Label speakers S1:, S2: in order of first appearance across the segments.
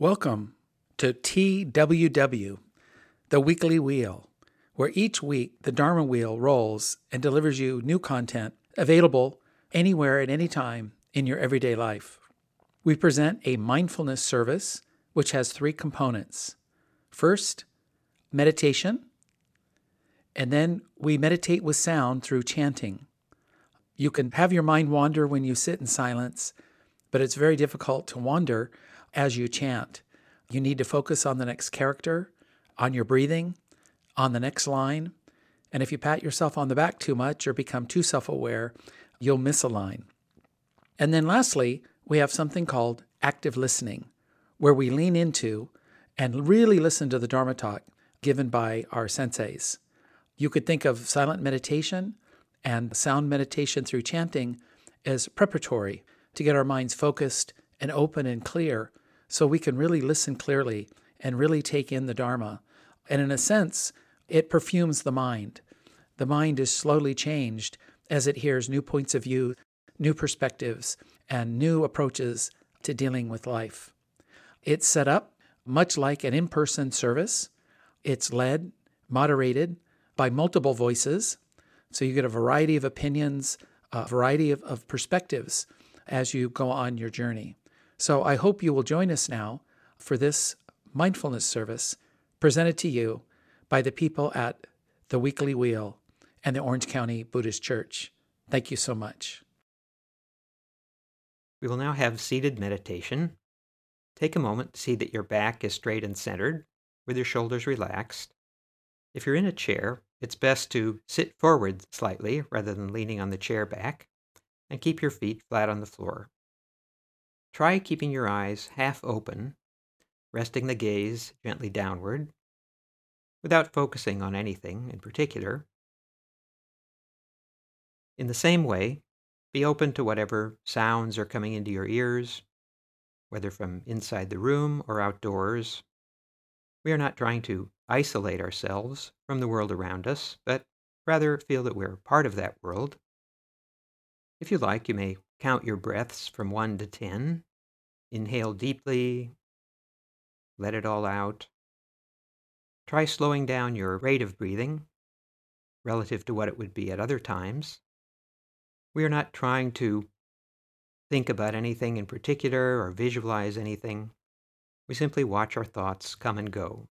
S1: Welcome to TWW, the weekly wheel, where each week the Dharma wheel rolls and delivers you new content available anywhere at any time in your everyday life. We present a mindfulness service which has three components. First, meditation, and then we meditate with sound through chanting. You can have your mind wander when you sit in silence, but it's very difficult to wander as you chant. You need to focus on the next character, on your breathing, on the next line. And if you pat yourself on the back too much or become too self aware, you'll miss a line. And then lastly, we have something called active listening, where we lean into and really listen to the Dharma talk given by our senseis. You could think of silent meditation and sound meditation through chanting as preparatory to get our minds focused and open and clear so we can really listen clearly and really take in the Dharma. And in a sense, it perfumes the mind. The mind is slowly changed as it hears new points of view, new perspectives, and new approaches to dealing with life. It's set up much like an in person service. It's led, moderated by multiple voices. So you get a variety of opinions, a variety of, of perspectives as you go on your journey. So I hope you will join us now for this mindfulness service presented to you by the people at the Weekly Wheel and the Orange County Buddhist Church. Thank you so much.
S2: We will now have seated meditation. Take a moment to see that your back is straight and centered, with your shoulders relaxed. If you're in a chair, it's best to sit forward slightly rather than leaning on the chair back, and keep your feet flat on the floor. Try keeping your eyes half open, resting the gaze gently downward, without focusing on anything in particular. In the same way, be open to whatever sounds are coming into your ears, whether from inside the room or outdoors. We are not trying to isolate ourselves from the world around us, but rather feel that we're part of that world. If you like, you may count your breaths from 1 to 10. Inhale deeply, let it all out. Try slowing down your rate of breathing relative to what it would be at other times. We are not trying to think about anything in particular or visualize anything. We simply watch our thoughts come and go.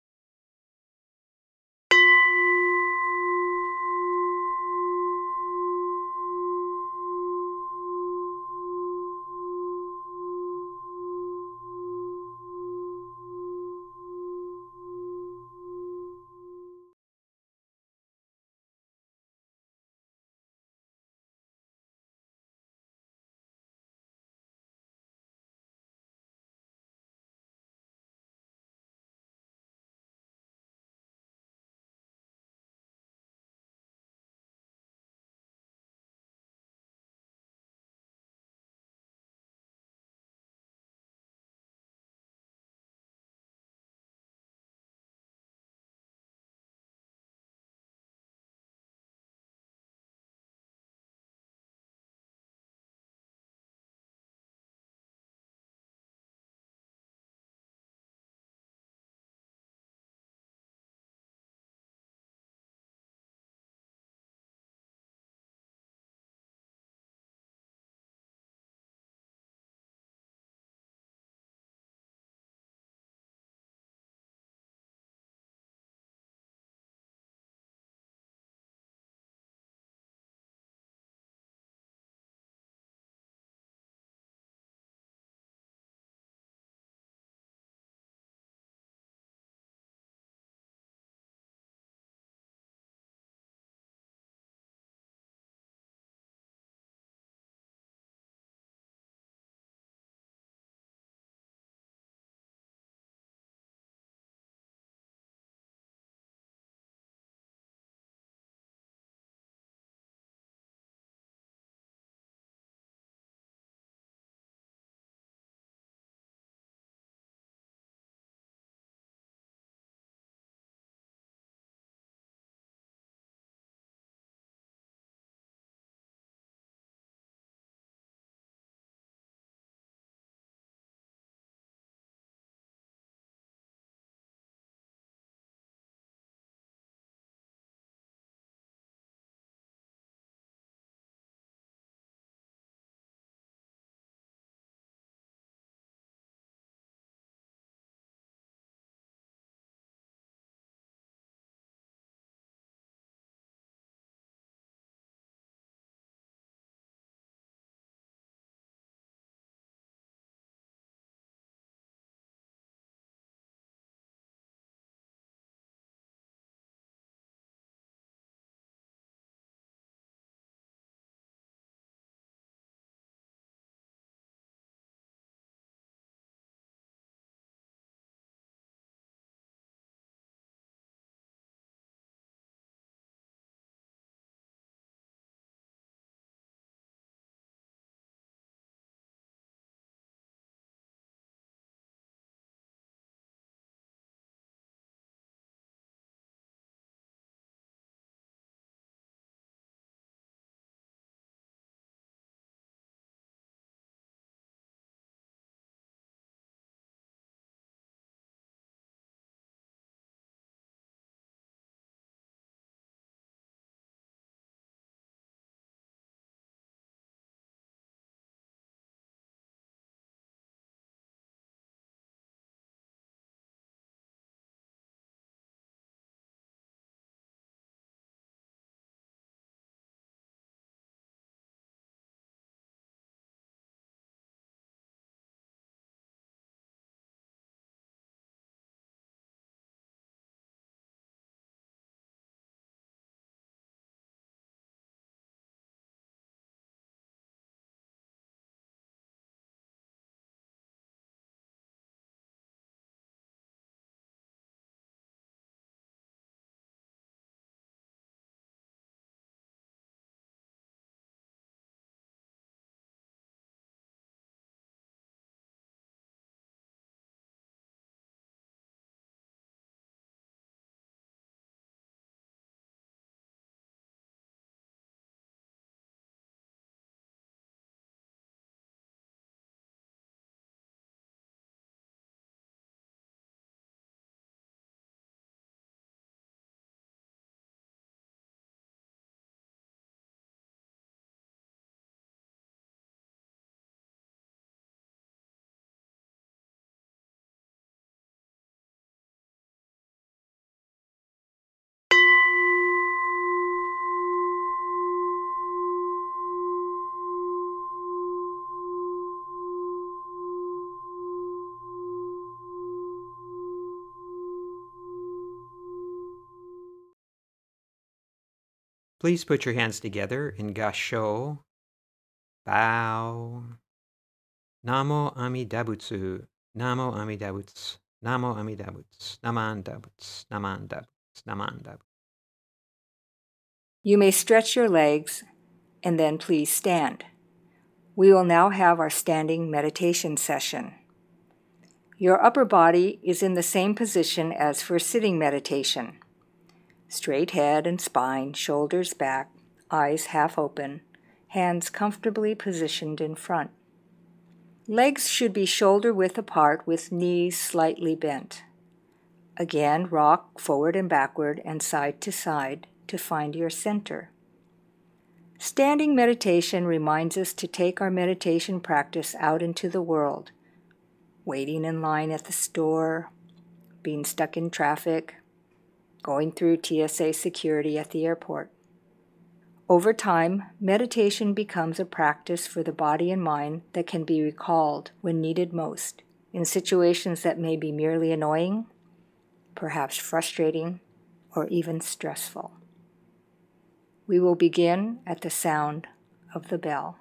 S2: Please put your hands together in Gasho. Bow. Namo Amidabutsu. Namo Amidabutsu. Namo Amida Butsu. Naman Dabutsu. Naman Dabutsu. Naman Dabutsu.
S3: You may stretch your legs and then please stand. We will now have our standing meditation session. Your upper body is in the same position as for sitting meditation. Straight head and spine, shoulders back, eyes half open, hands comfortably positioned in front. Legs should be shoulder width apart with knees slightly bent. Again, rock forward and backward and side to side to find your center. Standing meditation reminds us to take our meditation practice out into the world, waiting in line at the store, being stuck in traffic, going through TSA security at the airport. Over time, meditation becomes a practice for the body and mind that can be recalled when needed most, in situations that may be merely annoying, perhaps frustrating, or even stressful. We will begin at the sound of the bell.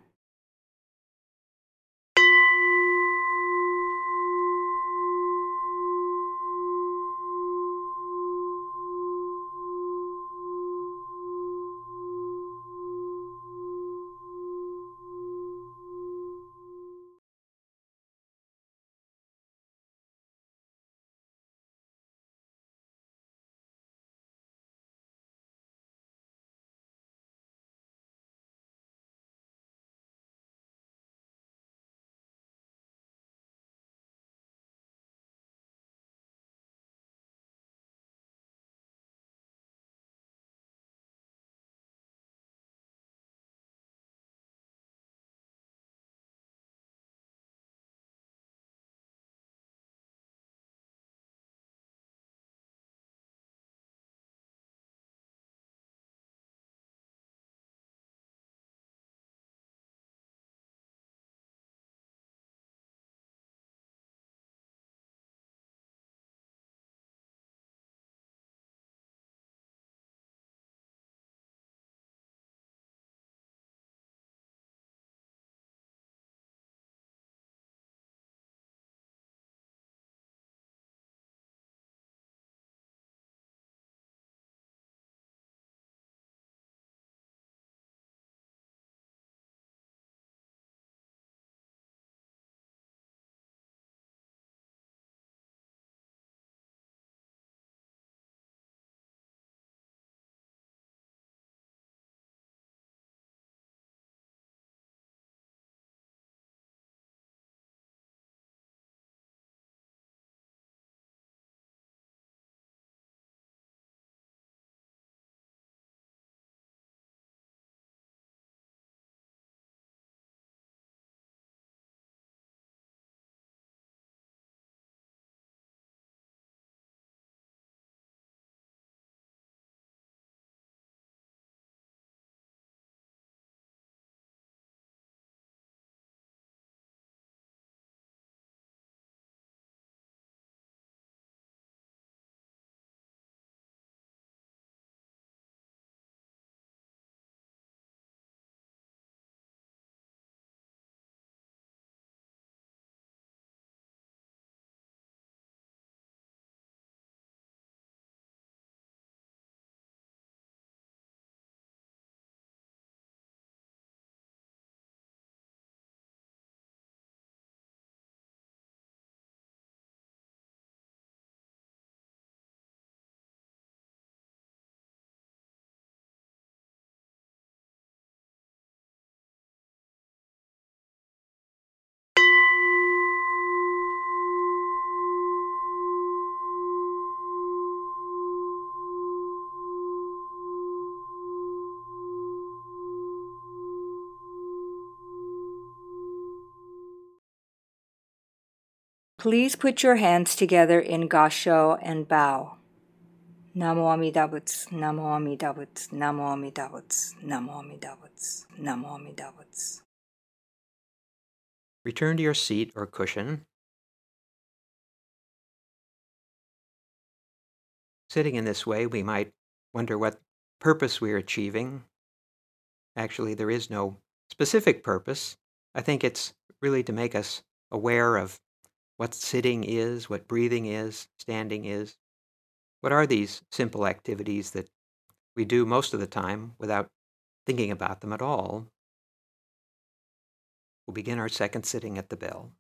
S3: Please put your hands together in gasho and bow. Namo Amidabutsu, Namo Amidabutsu, Namo Amidabutsu, Namo Amidabutsu, Namo Amidabutsu.
S2: Return to your seat or cushion. Sitting in this way, we might wonder what purpose we're achieving. Actually, there is no specific purpose. I think it's really to make us aware of what sitting is, what breathing is, standing is. What are these simple activities that we do most of the time without thinking about them at all? We'll begin our second sitting at the bell.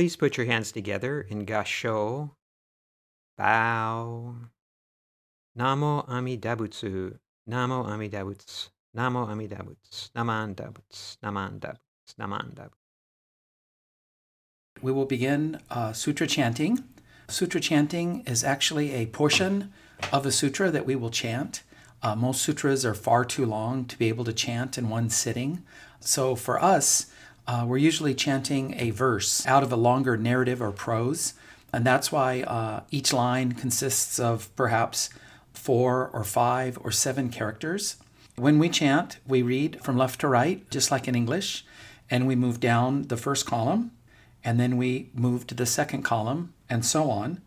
S2: Please put your hands together in Gassho. Bow. Namo Amidabutsu. Namo Amidabutsu. Namo Amida Butsu. Naman Dabutsu. Naman Dabutsu. Naman Butsu.
S1: We will begin uh, sutra chanting. Sutra chanting is actually a portion of a sutra that we will chant. Uh, most sutras are far too long to be able to chant in one sitting. So for us, uh, we're usually chanting a verse out of a longer narrative or prose. And that's why uh, each line consists of perhaps four or five or seven characters. When we chant, we read from left to right, just like in English, and we move down the first column, and then we move to the second column, and so on.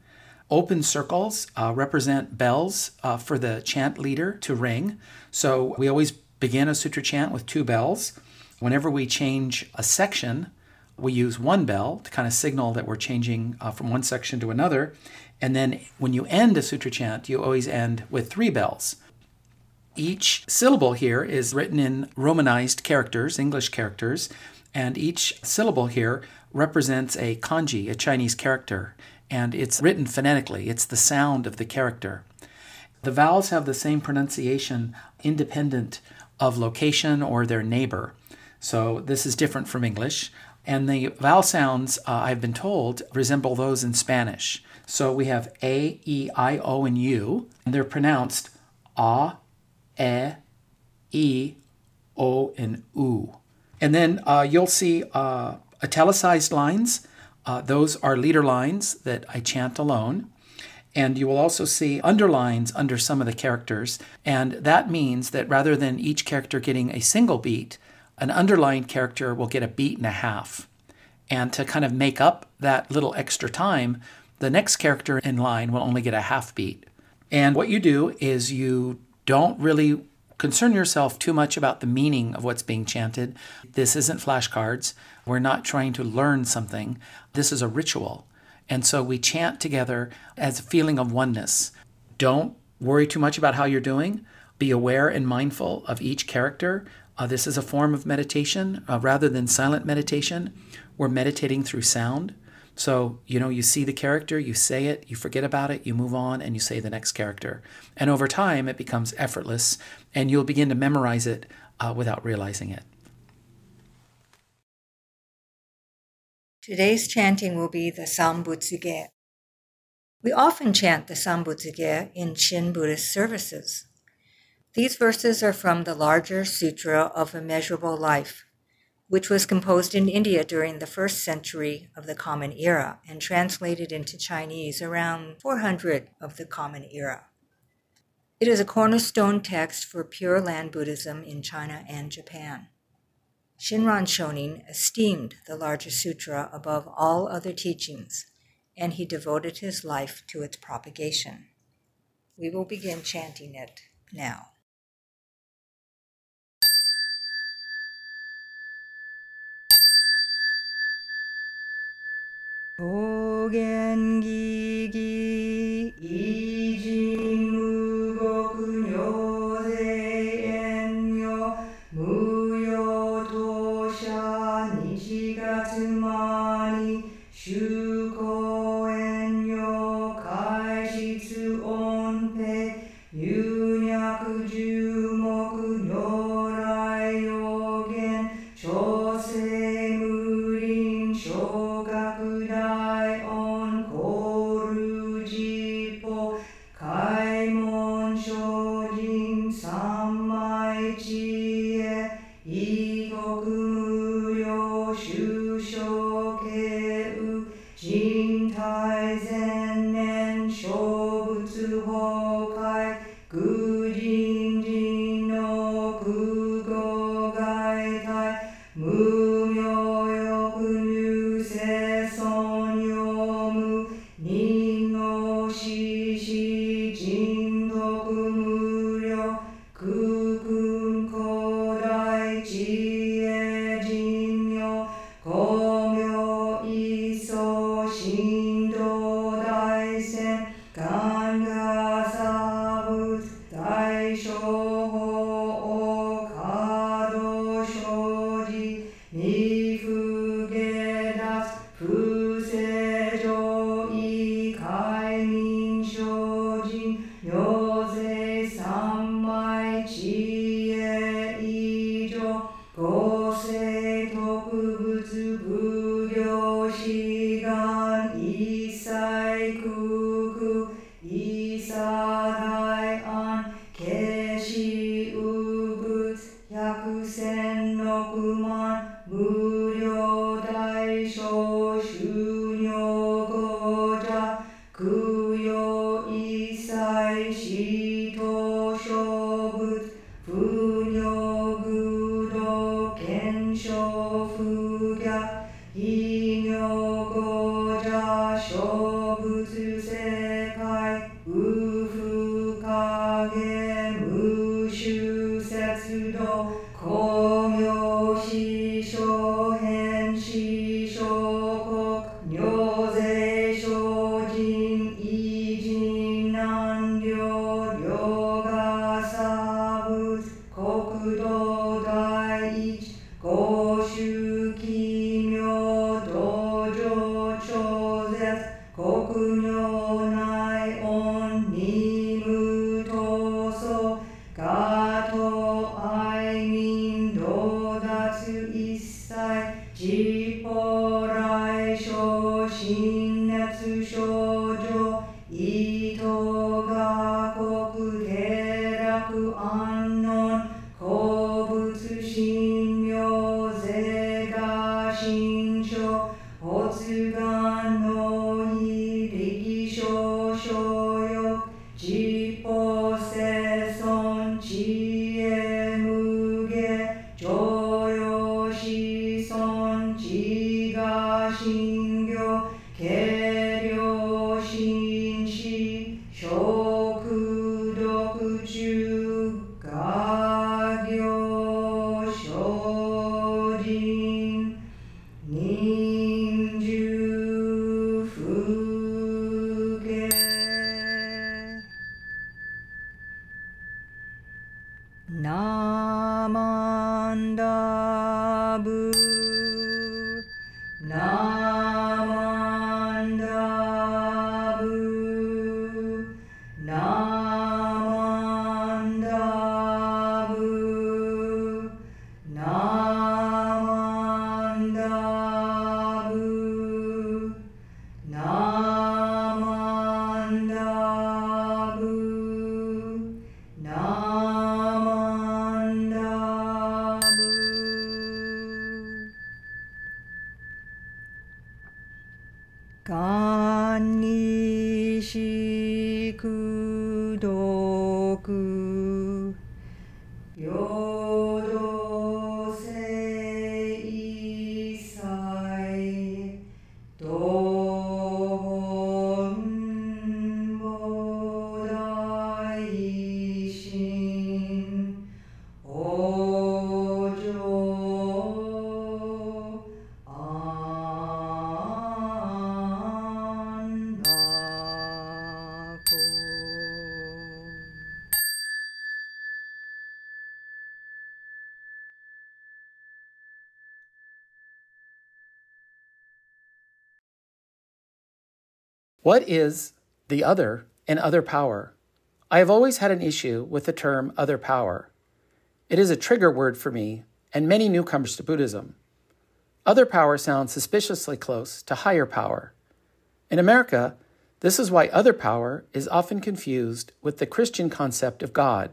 S1: Open circles uh, represent bells uh, for the chant leader to ring. So we always begin a sutra chant with two bells. Whenever we change a section, we use one bell to kind of signal that we're changing uh, from one section to another. And then when you end a sutra chant, you always end with three bells. Each syllable here is written in Romanized characters, English characters, and each syllable here represents a kanji, a Chinese character, and it's written phonetically. It's the sound of the character. The vowels have the same pronunciation independent of location or their neighbor. So this is different from English. And the vowel sounds, uh, I've been told, resemble those in Spanish. So we have A, E, I, O, and U, and they're pronounced A, E, E, O, and U. And then uh, you'll see uh, italicized lines. Uh, those are leader lines that I chant alone. And you will also see underlines under some of the characters. And that means that rather than each character getting a single beat, an underlying character will get a beat and a half. And to kind of make up that little extra time, the next character in line will only get a half beat. And what you do is you don't really concern yourself too much about the meaning of what's being chanted. This isn't flashcards. We're not trying to learn something. This is a ritual. And so we chant together as a feeling of oneness. Don't worry too much about how you're doing. Be aware and mindful of each character. Uh, this is a form of meditation uh, rather than silent meditation. We're meditating through sound. So, you know, you see the character, you say it, you forget about it, you move on, and you say the next character. And over time, it becomes effortless, and you'll begin to memorize it uh, without realizing it.
S3: Today's chanting will be the Sambutsuge. We often chant the Sambutsuge in Shin Buddhist services. These verses are from the larger Sutra of Immeasurable Life, which was composed in India during the first century of the Common Era and translated into Chinese around 400 of the Common Era. It is a cornerstone text for Pure Land Buddhism in China and Japan. Shinran Shonin esteemed the larger sutra above all other teachings, and he devoted his life to its propagation. We will begin chanting it now. 도겐기기
S1: What is the other and other power? I have always had an issue with the term other power. It is a trigger word for me and many newcomers to Buddhism. Other power sounds suspiciously close to higher power. In America, this is why other power is often confused with the Christian concept of God.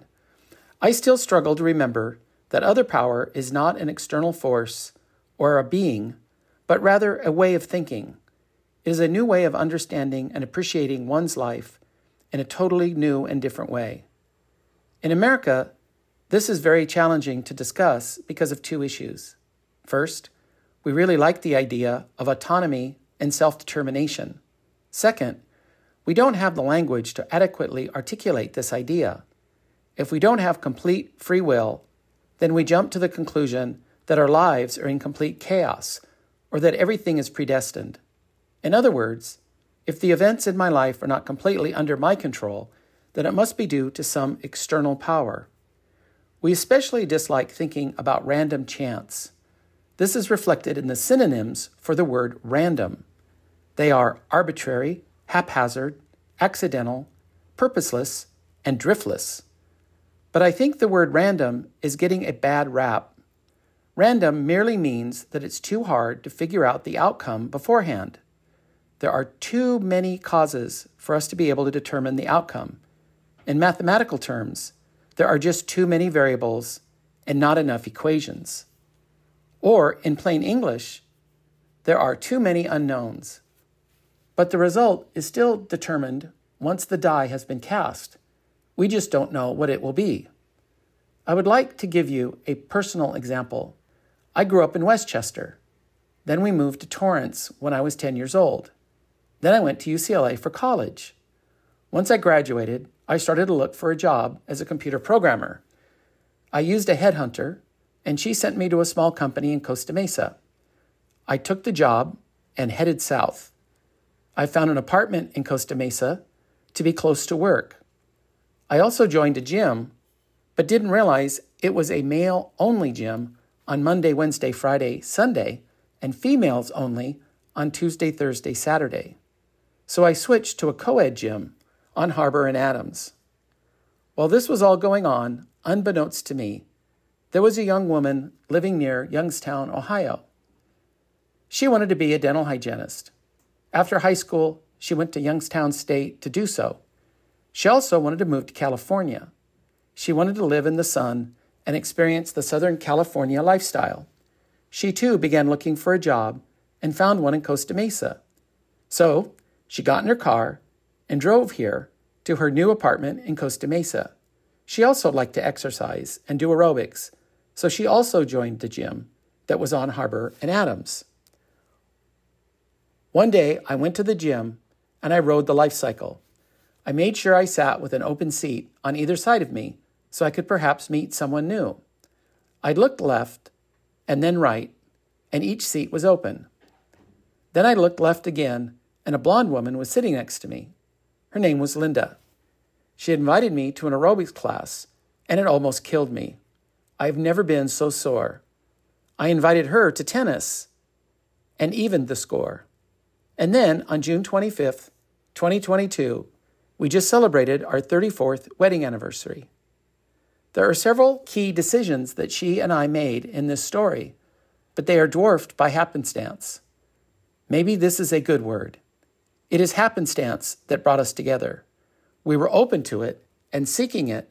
S1: I still struggle to remember that other power is not an external force or a being, but rather a way of thinking. It is a new way of understanding and appreciating one's life in a totally new and different way. In America, this is very challenging to discuss because of two issues. First, we really like the idea of autonomy and self determination. Second, we don't have the language to adequately articulate this idea. If we don't have complete free will, then we jump to the conclusion that our lives are in complete chaos or that everything is predestined. In other words, if the events in my life are not completely under my control, then it must be due to some external power. We especially dislike thinking about random chance. This is reflected in the synonyms for the word random. They are arbitrary, haphazard, accidental, purposeless, and driftless. But I think the word random is getting a bad rap. Random merely means that it's too hard to figure out the outcome beforehand. There are too many causes for us to be able to determine the outcome. In mathematical terms, there are just too many variables and not enough equations. Or, in plain English, there are too many unknowns. But the result is still determined once the die has been cast. We just don't know what it will be. I would like to give you a personal example. I grew up in Westchester. Then we moved to Torrance when I was 10 years old. Then I went to UCLA for college. Once I graduated, I started to look for a job as a computer programmer. I used a headhunter, and she sent me to a small company in Costa Mesa. I took the job and headed south. I found an apartment in Costa Mesa to be close to work. I also joined a gym, but didn't realize it was a male only gym on Monday, Wednesday, Friday, Sunday, and females only on Tuesday, Thursday, Saturday. So I switched to a co ed gym on Harbor and Adams. While this was all going on, unbeknownst to me, there was a young woman living near Youngstown, Ohio. She wanted to be a dental hygienist. After high school, she went to Youngstown State to do so. She also wanted to move to California. She wanted to live in the sun and experience the Southern California lifestyle. She too began looking for a job and found one in Costa Mesa. So she got in her car and drove here to her new apartment in Costa Mesa. She also liked to exercise and do aerobics, so she also joined the gym that was on Harbor and Adams. One day, I went to the gym and I rode the life cycle. I made sure I sat with an open seat on either side of me so I could perhaps meet someone new. I looked left and then right, and each seat was open. Then I looked left again, and a blonde woman was sitting next to me. Her name was Linda. She invited me to an aerobics class, and it almost killed me. I've never been so sore. I invited her to tennis and evened the score. And then on June 25th, 2022, we just celebrated our 34th wedding anniversary. There are several key decisions that she and I made in this story, but they are dwarfed by happenstance. Maybe this is a good word. It is happenstance that brought us together. We were open to it and seeking it,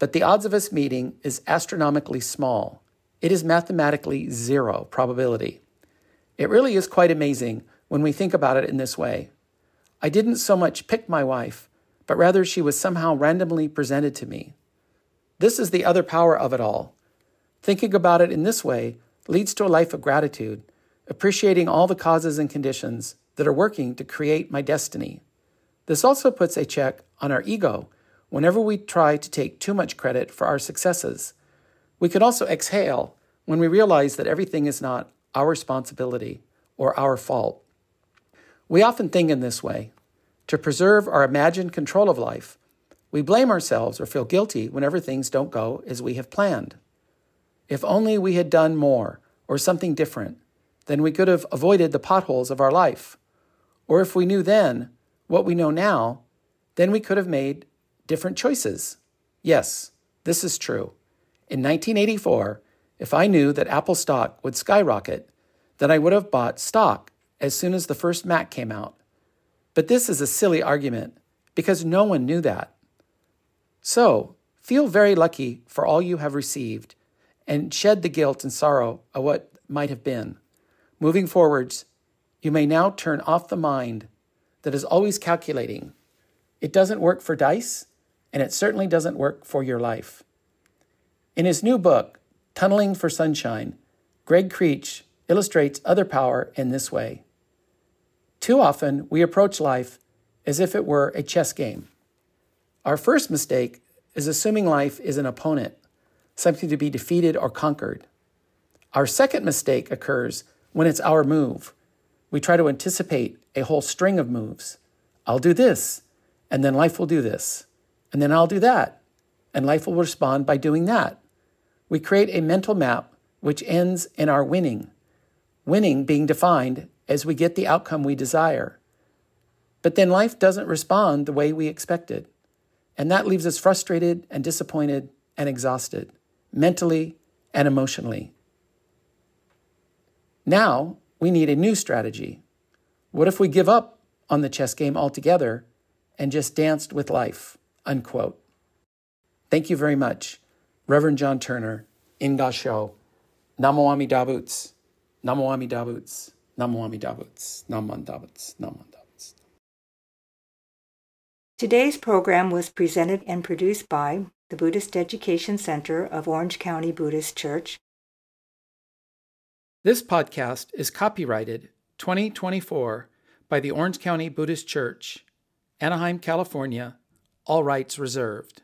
S1: but the odds of us meeting is astronomically small. It is mathematically zero probability. It really is quite amazing when we think about it in this way. I didn't so much pick my wife, but rather she was somehow randomly presented to me. This is the other power of it all. Thinking about it in this way leads to a life of gratitude, appreciating all the causes and conditions that are working to create my destiny. This also puts a check on our ego whenever we try to take too much credit for our successes. We can also exhale when we realize that everything is not our responsibility or our fault. We often think in this way. To preserve our imagined control of life, we blame ourselves or feel guilty whenever things don't go as we have planned. If only we had done more or something different, then we could have avoided the potholes of our life. Or if we knew then what we know now, then we could have made different choices. Yes, this is true. In 1984, if I knew that Apple stock would skyrocket, then I would have bought stock as soon as the first Mac came out. But this is a silly argument because no one knew that. So, feel very lucky for all you have received and shed the guilt and sorrow of what might have been. Moving forwards, you may now turn off the mind that is always calculating. It doesn't work for dice, and it certainly doesn't work for your life. In his new book, Tunneling for Sunshine, Greg Creech illustrates other power in this way. Too often, we approach life as if it were a chess game. Our first mistake is assuming life is an opponent, something to be defeated or conquered. Our second mistake occurs when it's our move. We try to anticipate a whole string of moves. I'll do this, and then life will do this, and then I'll do that, and life will respond by doing that. We create a mental map which ends in our winning, winning being defined as we get the outcome we desire. But then life doesn't respond the way we expected. And that leaves us frustrated and disappointed and exhausted, mentally and emotionally. Now we need a new strategy. What if we give up on the chess game altogether and just danced with life? Unquote. Thank you very much, Reverend Jon Turner, In Gassho, Namo Amida Butsu, Namo Amida Butsu, Namo Amida Butsu, Butsu, Namo Amida Butsu.
S4: Today's program was presented and produced by the Buddhist Education Center of Orange County Buddhist Church.
S1: This podcast is copyrighted 2024 by the Orange County Buddhist Church, Anaheim, California, all rights reserved.